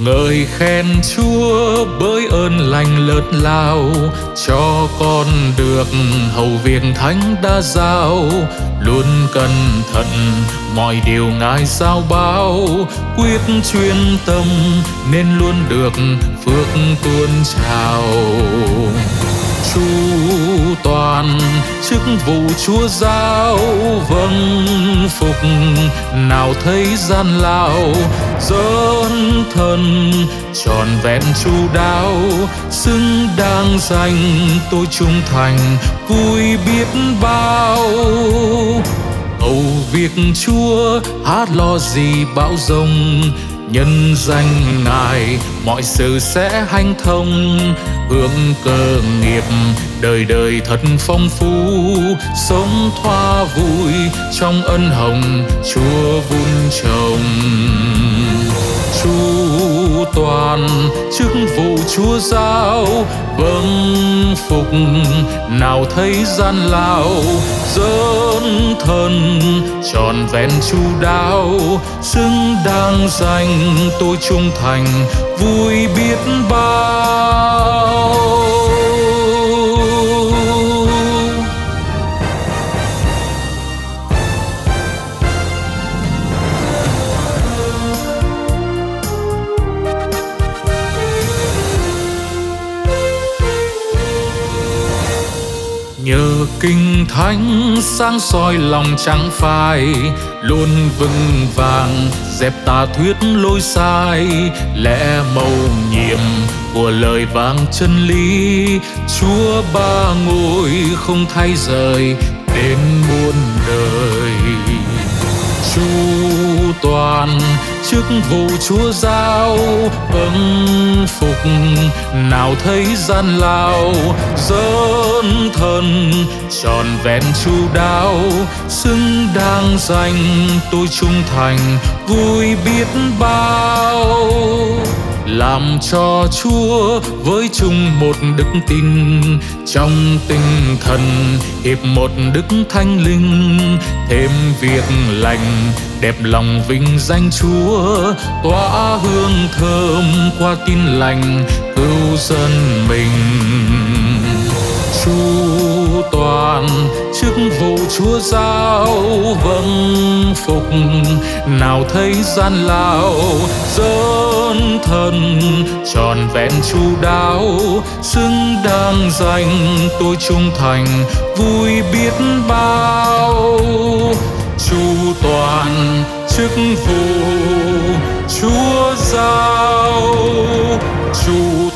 ngợi khen chúa bởi ơn lành lớn lao, cho con được hầu việc thánh đã giao. Luôn cẩn thận mọi điều ngài giao bao quyết chuyên tâm nên luôn được phước tuôn trào. Chu toàn chức vụ chúa giao vâng phục, nào thấy gian lao dấn thân tròn vẹn chu đáo. Xứng đáng danh tôi trung thành, vui biết bao. Âu việc chúa hát lo gì bão rông nhân danh ngài, mọi sự sẽ hanh thông. Hướng cơ nghiệp, đời đời thật phong phú. Sống thoa vui trong ân hồng, chúa vun trồng. Chúa toàn, chức vụ chúa giao vâng phục. Nào thấy gian lao dấn thân tròn vẹn chu đáo. Xứng đáng danh, tôi trung thành, vui biết bao nhờ kinh thánh sáng soi lòng trắng phai, luôn vững vàng, dẹp tà thuyết lối sai. Lẽ mầu nhiệm của lời vàng chân lý, chúa ba ngôi không thay rời đến muôn đời. Chúa toàn chức vụ chúa giao vâng phục. Nào thấy gian lao dấn thân tròn vẹn chu đáo. Xứng đáng danh tôi trung thành, vui biết bao. Làm cho Chúa với chung một đức tin, trong tinh thần hiệp một đức thánh linh. Thêm việc lành đẹp lòng vinh danh Chúa, tỏa hương thơm qua tin lành cứu dân mình. Chu toàn chức vụ chúa giao vâng phục, nào thấy gian lao dấn thân, tròn vẹn chu đáo, xứng đáng danh tôi trung thành, vui biết bao chu toàn chức vụ chúa giao chu